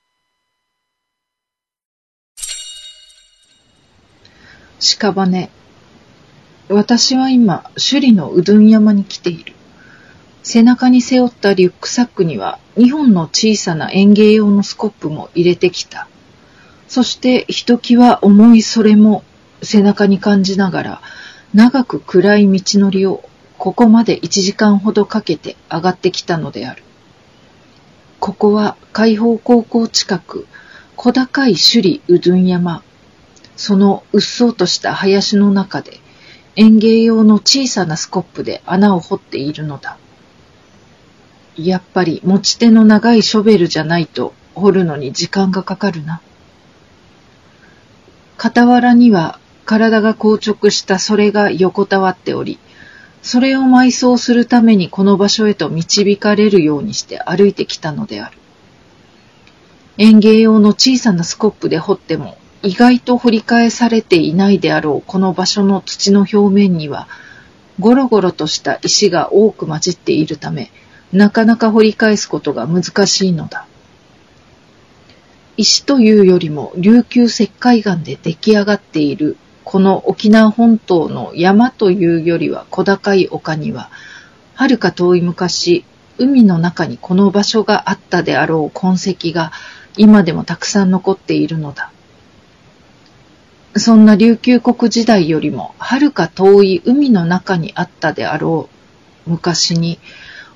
屍。私は今、首里のうどん山に来ている。背中に背負ったリュックサックには2本の小さな園芸用のスコップも入れてきた。そしてひときわ重いそれも背中に感じながら長く暗い道のりをここまで1時間ほどかけて上がってきたのである。ここは海邦高校近く小高い首里うどん山。そのうっそうとした林の中で園芸用の小さなスコップで穴を掘っているのだ。やっぱり持ち手の長いショベルじゃないと掘るのに時間がかかるな。傍らには体が硬直したそれが横たわっており、それを埋葬するためにこの場所へと導かれるようにして歩いてきたのである。園芸用の小さなスコップで掘っても意外と掘り返されていないであろうこの場所の土の表面にはゴロゴロとした石が多く混じっているため、なかなか掘り返すことが難しいのだ。石というよりも琉球石灰岩で出来上がっているこの沖縄本島の山というよりは小高い丘には、はるか遠い昔、海の中にこの場所があったであろう痕跡が今でもたくさん残っているのだ。そんな琉球国時代よりもはるか遠い海の中にあったであろう昔に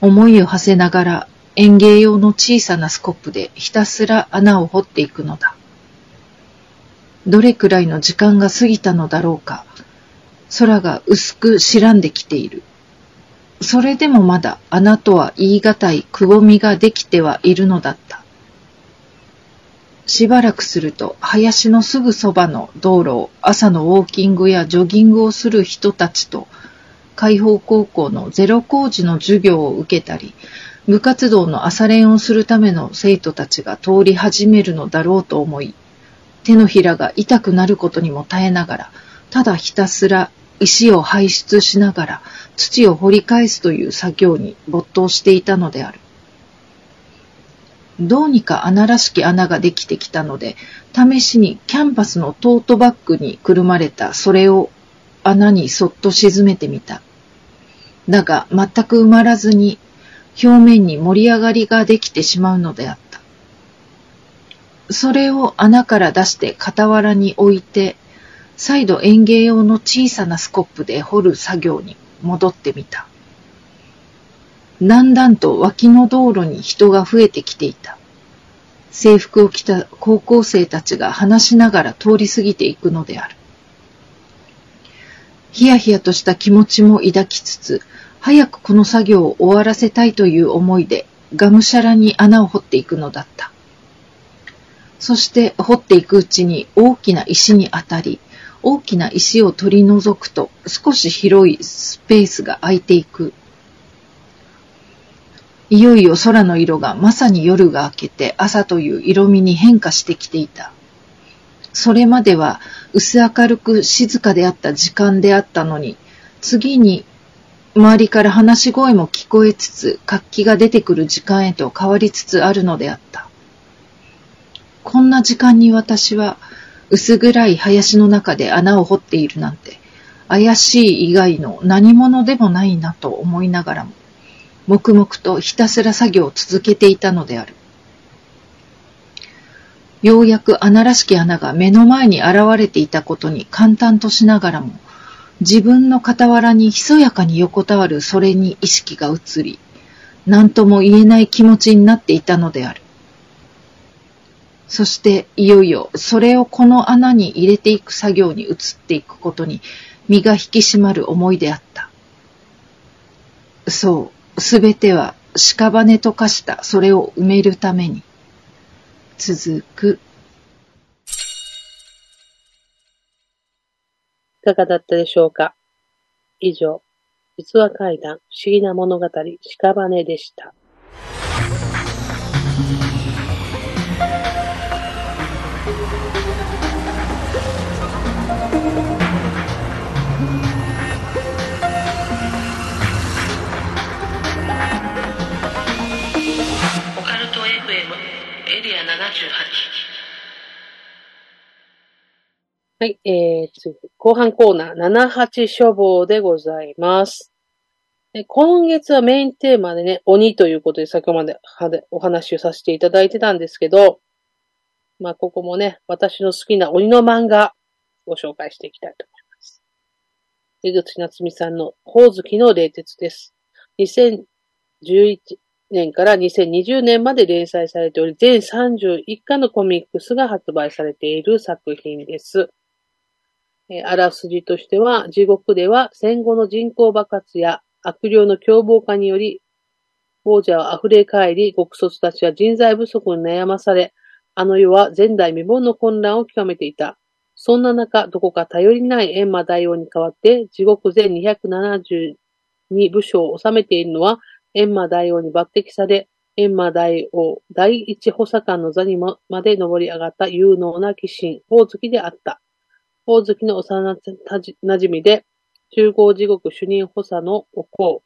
思いを馳せながら園芸用の小さなスコップでひたすら穴を掘っていくのだ。どれくらいの時間が過ぎたのだろうか。空が薄く白んできている。それでもまだ穴とは言い難いくぼみができてはいるのだった。しばらくすると林のすぐそばの道路を朝のウォーキングやジョギングをする人たちと海邦高校のゼロ工事の授業を受けたり、部活動の朝練をするための生徒たちが通り始めるのだろうと思い、手のひらが痛くなることにも耐えながら、ただひたすら石を排出しながら土を掘り返すという作業に没頭していたのである。どうにか穴らしき穴ができてきたので、試しにキャンバスのトートバッグにくるまれたそれを穴にそっと沈めてみた。だが全く埋まらずに表面に盛り上がりができてしまうのであった。それを穴から出して傍らに置いて、再度園芸用の小さなスコップで掘る作業に戻ってみた。だんだんと脇の道路に人が増えてきていた。制服を着た高校生たちが話しながら通り過ぎていくのである。ヒヤヒヤとした気持ちも抱きつつ、早くこの作業を終わらせたいという思いで、がむしゃらに穴を掘っていくのだった。そして掘っていくうちに大きな石に当たり、大きな石を取り除くと少し広いスペースが空いていく。いよいよ空の色がまさに夜が明けて朝という色味に変化してきていた。それまでは薄明るく静かであった時間であったのに、次に周りから話し声も聞こえつつ活気が出てくる時間へと変わりつつあるのであった。こんな時間に私は薄暗い林の中で穴を掘っているなんて怪しい以外の何者でもないなと思いながらも黙々とひたすら作業を続けていたのである。ようやく穴らしき穴が目の前に現れていたことに簡単としながらも自分の傍らにひそやかに横たわるそれに意識が移り、何とも言えない気持ちになっていたのである。そしていよいよそれをこの穴に入れていく作業に移っていくことに身が引き締まる思いであった。そう、すべては屍と化したそれを埋めるために。続く。いかがだったでしょうか？以上、実話怪談不思議な物語屍でした。エリア78はい、えー、次、後半コーナー、78処方でございます。今月はメインテーマでね、鬼ということで先ほどまでお話をさせていただいてたんですけど、まあ、ここもね、私の好きな鬼の漫画、ご紹介していきたいと思います。江口夏美さんの、宝月の冷徹です。2011年から2020年まで連載されており、全31巻のコミックスが発売されている作品です。えあらすじとしては、地獄では戦後の人口爆発や悪霊の凶暴化により、王者は溢れ返り、極卒たちは人材不足に悩まされ、あの世は前代未聞の混乱を極めていた。そんな中、どこか頼りない閻魔大王に代わって、地獄全272部署を治めているのは、閻魔大王に抜擢され、閻魔大王第一補佐官の座にまで登り上がった有能な騎士、宝月であった。宝月の幼馴染で、中合地獄主任補佐のお子、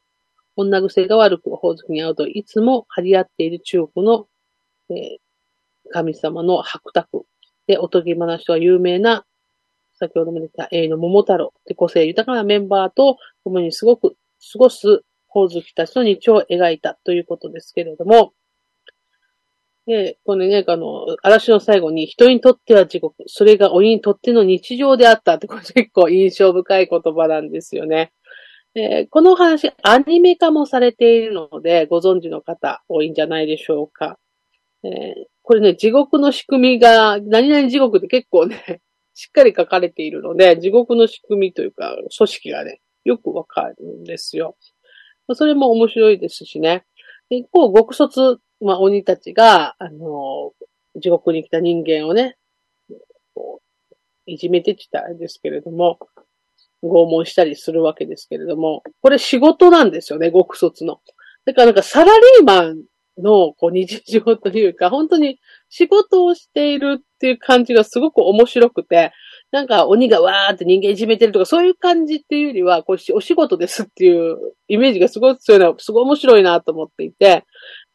女癖が悪く宝月に会うといつも張り合っている中国の、えー、神様の白卓で、おとぎ話とは有名な、先ほども出た A の桃太郎で個性豊かなメンバーと共にすごく過ごす宝月たちの日常を描いたということですけれども、で、このね、あの、嵐の最後に、人にとっては地獄、それが鬼にとっての日常であったって、これ結構印象深い言葉なんですよね。でこの話、アニメ化もされているので、ご存知の方多いんじゃないでしょうか。えー、これね、地獄の仕組みが、何々地獄って結構ね、しっかり書かれているので、地獄の仕組みというか、組織がね、よくわかるんですよ。それも面白いですしね。一方、極卒まあ、鬼たちが、あの、地獄に来た人間をね、いじめてきたんですけれども、拷問したりするわけですけれども、これ仕事なんですよね、極卒の。だからなんかサラリーマンのこう日常というか、本当に仕事をしているっていう感じがすごく面白くて、なんか鬼がわーって人間いじめてるとか、そういう感じっていうよりは、これお仕事ですっていうイメージがすごい強いな、すごい面白いなと思っていて、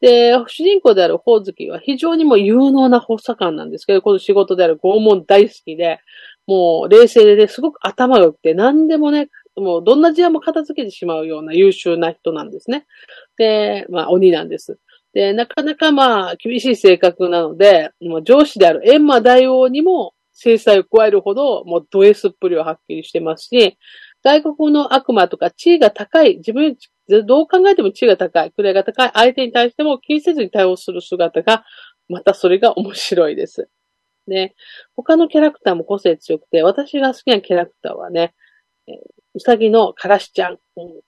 で、主人公である宝月は非常にも有能な補佐官なんですけど、この仕事である拷問大好きで、もう冷静でね、すごく頭が良くて、何でもね、もうどんな事案も片付けてしまうような優秀な人なんですね。で、まあ鬼なんです。で、なかなかまあ厳しい性格なので、もう上司である閻魔大王にも制裁を加えるほど、もうド S っぷりははっきりしてますし、外国の悪魔とか地位が高い、自分、どう考えても地位が高い、位が高い相手に対しても気にせずに対応する姿が、またそれが面白いです。で、他のキャラクターも個性強くて、私が好きなキャラクターはね、うさぎのからしちゃん。うん、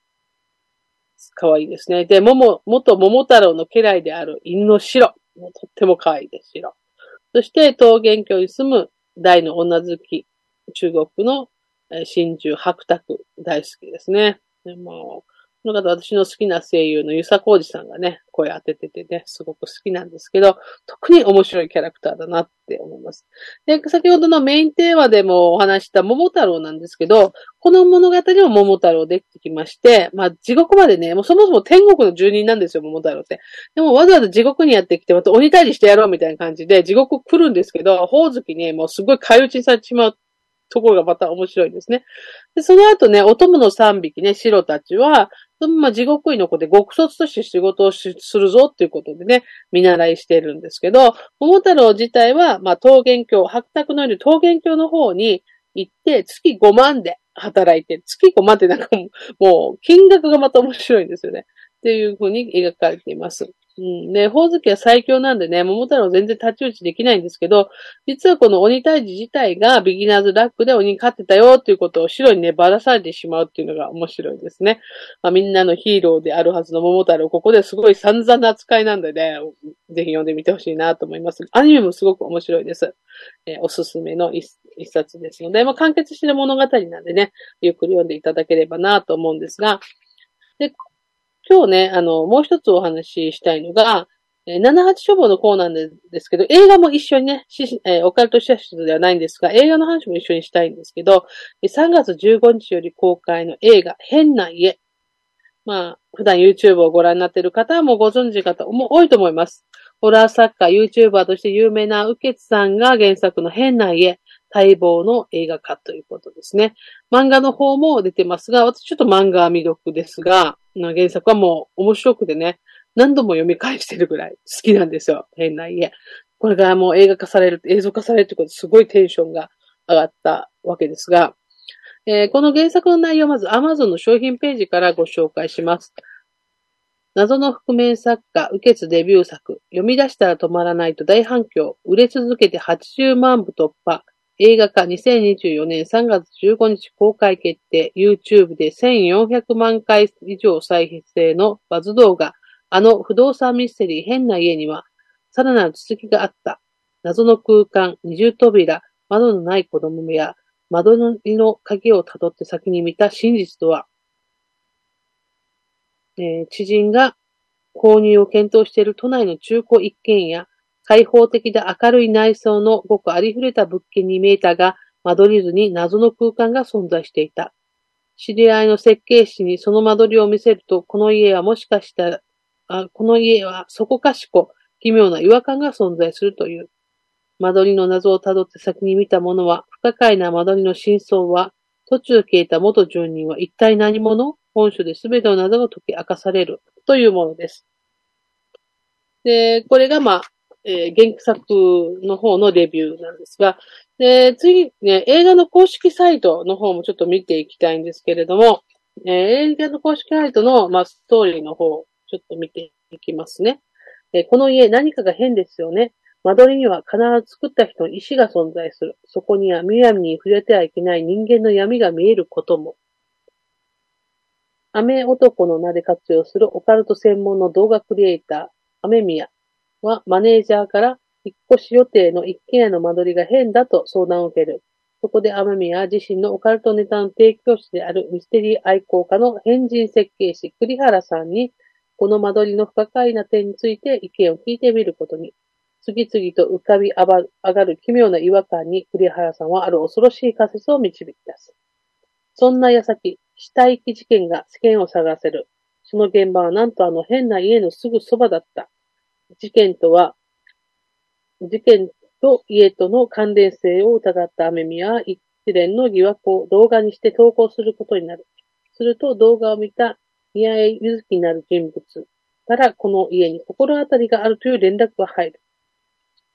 かわいいですね。で、もも、元桃太郎の家来である犬の白。とっても可愛いです、白。そして桃源郷に住む大の女好き、中国の真珠白卓大好きですね。でもこの方、私の好きな声優のゆさこうじさんがね、声当てててね、すごく好きなんですけど、特に面白いキャラクターだなって思います。で、先ほどのメインテーマでもお話した桃太郎なんですけど、この物語も桃太郎できてきまして、まあ地獄までね、もうそもそも天国の住人なんですよ、桃太郎って。でもわざわざ地獄にやってきて、また鬼退治してやろうみたいな感じで、地獄来るんですけど、宝月にもうすごい買い打ちにされてしまうところがまた面白いですね。で、その後ね、お供の3匹ね、白たちは、まあ、地獄医の子で極卒として仕事をするぞっていうことでね、見習いしてるんですけど、桃太郎自体は、まあ、桃源郷、白卓のように桃源郷の方に行って、月5万で働いて、月5万ってなんかもう、金額がまた面白いんですよね。っていうふうに描かれています。うん。で、宝月は最強なんでね、桃太郎全然立ち打ちできないんですけど、実はこの鬼退治自体がビギナーズラックで鬼に勝ってたよっていうことを白にね、ばらされてしまうっていうのが面白いですね。まあ、みんなのヒーローであるはずの桃太郎、ここですごい散々な扱いなんでね、ぜひ読んでみてほしいなと思います。アニメもすごく面白いです。えー、おすすめの一冊ですので、まあ、完結してる物語なんでね、ゆっくり読んでいただければなと思うんですが、で、今日ね、あの、もう一つお話ししたいのが、えー、78書房のコーナーですけど、映画も一緒にね、えー、オカルトシャシではないんですが、映画の話も一緒にしたいんですけど、3月15日より公開の映画、変な家。まあ、普段 YouTube をご覧になっている方はもうご存知方も多いと思います。ホラー作家、YouTuber として有名なウケツさんが原作の変な家、待望の映画化ということですね。漫画の方も出てますが、私ちょっと漫画は未読ですが、原作はもう面白くてね、何度も読み返してるぐらい好きなんですよ。変な家。これがもう映画化される、映像化されるってことですごいテンションが上がったわけですが、えー、この原作の内容をまず Amazon の商品ページからご紹介します。謎の覆面作家、受け継デビュー作、読み出したら止まらないと大反響、売れ続けて80万部突破、映画化2024年3月15日公開決定、YouTube で1400万回以上再生のバズ動画、あの不動産ミステリー変な家には、さらなる続きがあった。謎の空間、二重扉、窓のない子供部屋、窓の鍵をたどって先に見た真実とは、えー、知人が購入を検討している都内の中古一軒家、開放的で明るい内装のごくありふれた物件に見えたが、間取り図に謎の空間が存在していた。知り合いの設計士にその間取りを見せると、この家はもしかしたら、あこの家はそこかしこ、奇妙な違和感が存在するという。間取りの謎をたどって先に見たものは、不可解な間取りの真相は、途中消えた元住人は一体何者？本書で全ての謎が解き明かされるというものです。で、これがまあ、えー、原作の方のレビューなんですが、で、次ね、映画の公式サイトの方もちょっと見ていきたいんですけれども、えー、映画の公式サイトの、まあ、ストーリーの方、ちょっと見ていきますね。えー、この家何かが変ですよね。間取りには必ず作った人の意志が存在する。そこにはむやみに触れてはいけない人間の闇が見えることも。雨男の名で活用するオカルト専門の動画クリエイター、アメミヤ。はマネージャーから引っ越し予定の一軒家の間取りが変だと相談を受ける。そこでアマミは自身のオカルトネタの提供師であるミステリー愛好家の変人設計士栗原さんにこの間取りの不可解な点について意見を聞いてみることに。次々と浮かび上がる奇妙な違和感に栗原さんはある恐ろしい仮説を導き出す。そんな矢先、死体遺棄事件が世間を探せる。その現場はなんとあの変な家のすぐそばだった。事件とは、事件と家との関連性を疑ったアメミは一連の疑惑を動画にして投稿することになる。すると動画を見た宮江ゆずきになる人物からこの家に心当たりがあるという連絡が入る。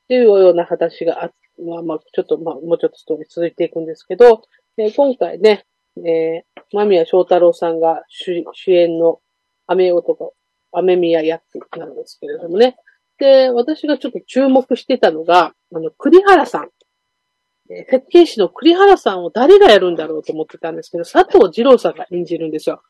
というような話があまあまあ、ちょっと、まあ、もうちょっとストーリー続いていくんですけど、えー、今回ね、えー、間宮祥太郎さんが主演の雨男、雨宮役なんですけれどもね。で、私がちょっと注目してたのが、あの、栗原さん。設計士の栗原さんを誰がやるんだろうと思ってたんですけど、佐藤二郎さんが演じるんですよ。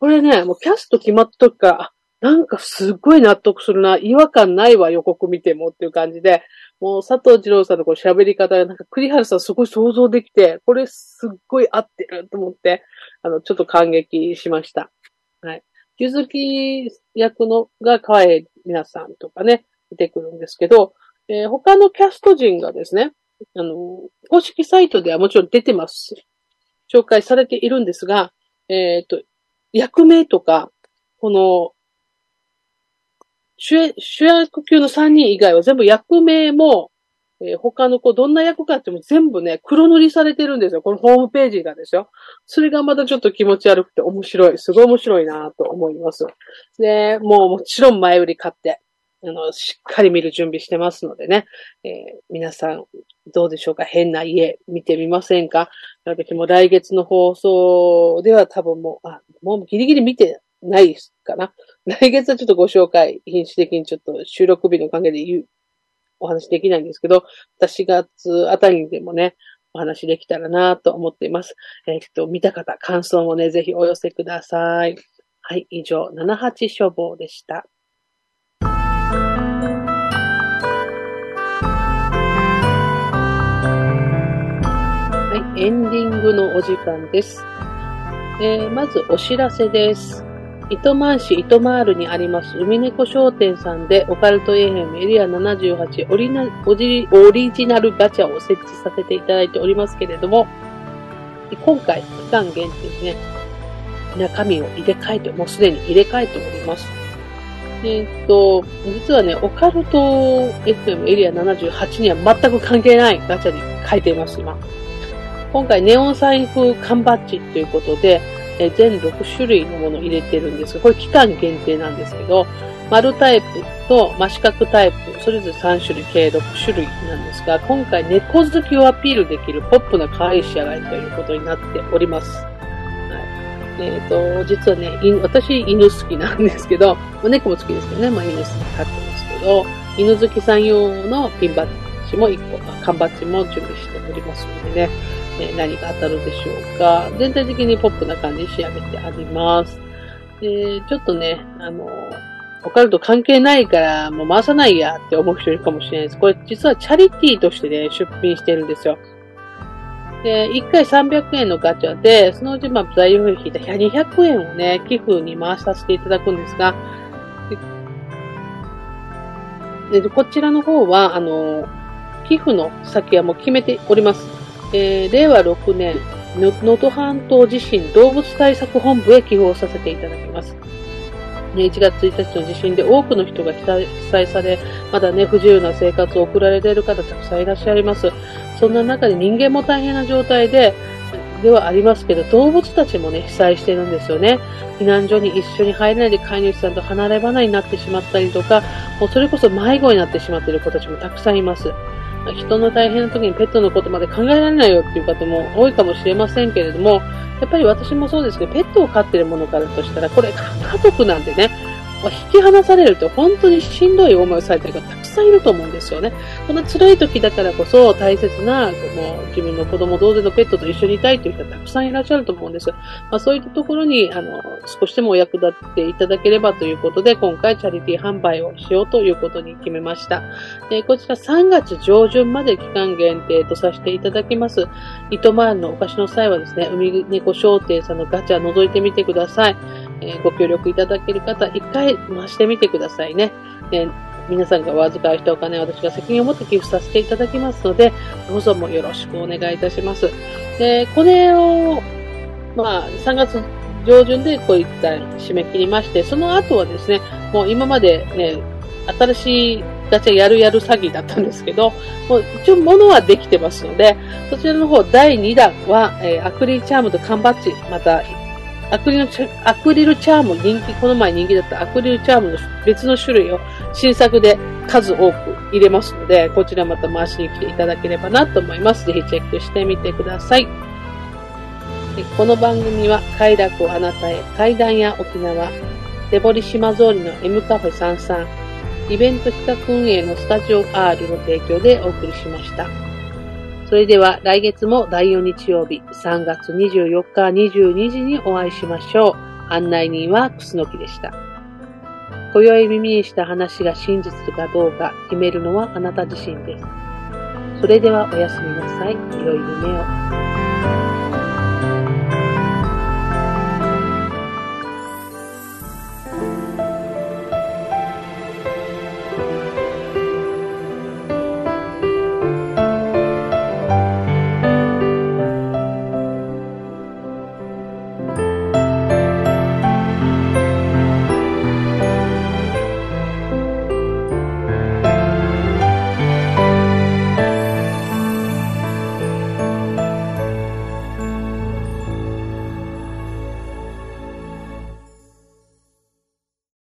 これね、もうキャスト決まった時から、なんかすっごい納得するな。違和感ないわ、予告見てもっていう感じで、もう佐藤二郎さんのこう喋り方が、なんか栗原さんすごい想像できて、これすっごい合ってると思って、あの、ちょっと感激しました。はい。ゆずき役のが河合皆さんとかね、出てくるんですけど、えー、他のキャスト陣がですね、あの、公式サイトではもちろん出てます。紹介されているんですが、えっ、ー、と、役名とか、この、主役級の3人以外は全部役名も、えー、他の子どんな役かっても全部ね、黒塗りされてるんですよ。このホームページがですよ。それがまたちょっと気持ち悪くて面白い。すごい面白いなと思います。で、もうもちろん前売り買って、あの、しっかり見る準備してますのでね、えー、皆さん、どうでしょうか？変な家、見てみませんか私も来月の放送では多分もう、あ、もうギリギリ見てないかな。来月はちょっとご紹介、品種的にちょっと収録日の関係で言う、お話できないんですけど、4月あたりでもね、お話できたらなと思っています。えっと、見た方、感想もね、ぜひお寄せください。はい、以上、78処方でした。はい、エンディングのお時間です。えー、まずお知らせです。糸満市糸満ールにあります海猫商店さんでオカルトエヘムエリア78オリナオリオリジナルガチャを設置させていただいておりますけれども、今回期間限定でね、中身を入れ替えて、もうすでに入れ替えております。えー、っと、実はね、オカルト FM エリア78には全く関係ないガチャに変えています、今。今回ネオン財布缶バッジということで、え全6種類のものを入れてるんですが、これ期間限定なんですけど、丸タイプと真四角タイプ、それぞれ3種類、計6種類なんですが、今回猫好きをアピールできるポップな可愛い仕上がりということになっております。はい。えっ、ー、と、実はね、私犬好きなんですけど、猫も好きですけどね、まあ犬好き飼ってますけど、犬好きさん用のピンバッジも1個、缶バッジも準備しておりますのでね、え何が当たるでしょうか。全体的にポップな感じに仕上げてあります。で、ちょっとね、あの、オカルト関係ないからもう回さないやって思う人いるかもしれないです。これ実はチャリティーとしてね、出品してるんですよ。で、1回300円のガチャで、そのうちまあ材料費引いた200円をね、寄付に回させていただくんですが、でこちらの方は、あの、寄付の先はもう決めております。えー、令和6年、能登半島地震動物対策本部へ寄付をさせていただきます。1月1日の地震で多くの人が被災され、まだね、不自由な生活を送られている方たくさんいらっしゃいます。そんな中で人間も大変な状態で、ではありますけど、動物たちもね、被災してるんですよね。避難所に一緒に入れないで飼い主さんと離れ離れになってしまったりとか、もうそれこそ迷子になってしまっている子たちもたくさんいます。人の大変な時にペットのことまで考えられないよっていう方も多いかもしれませんけれども、やっぱり私もそうですけど、ペットを飼ってるものからとしたら、これ家族なんでね、引き離されると本当にしんどい思いをされてる方たくさんいると思うんですよね。この辛い時だからこそ大切な、もう自分の子供同然のペットと一緒にいたいという人はたくさんいらっしゃると思うんです。まあ、そういったところに、あの、少しでもお役立っていただければということで、今回チャリティー販売をしようということに決めました。えこちら3月上旬まで期間限定とさせていただきます。糸満のお菓子の際はですね、海猫商店さんのガチャ覗いてみてください。えご協力いただける方、一回回してみてくださいね。え皆さんがお預かりしたお金、私が責任を持って寄付させていただきますので、どうぞもよろしくお願いいたします。で、これを、まあ、3月上旬でこういった締め切りまして、その後はですね、もう今までね、新しいガチャやるやる詐欺だったんですけど、もう一応物はできてますので、そちらの方第2弾は、えー、アクリルチャームと缶バッジ、またアクリルアクリルチャーム人気、この前人気だったアクリルチャームの別の種類を新作で数多く入れますので、こちらまた回しに来ていただければなと思います。ぜひチェックしてみてください。この番組は快楽をあなたへ、階段や沖縄、手堀島通りの M カフェ33、イベント企画運営のスタジオ R の提供でお送りしました。それでは来月も第4日曜日3月24日22時にお会いしましょう。案内人は楠木でした。今宵耳にした話が真実かどうか決めるのはあなた自身です。それではおやすみなさい。良い夢を。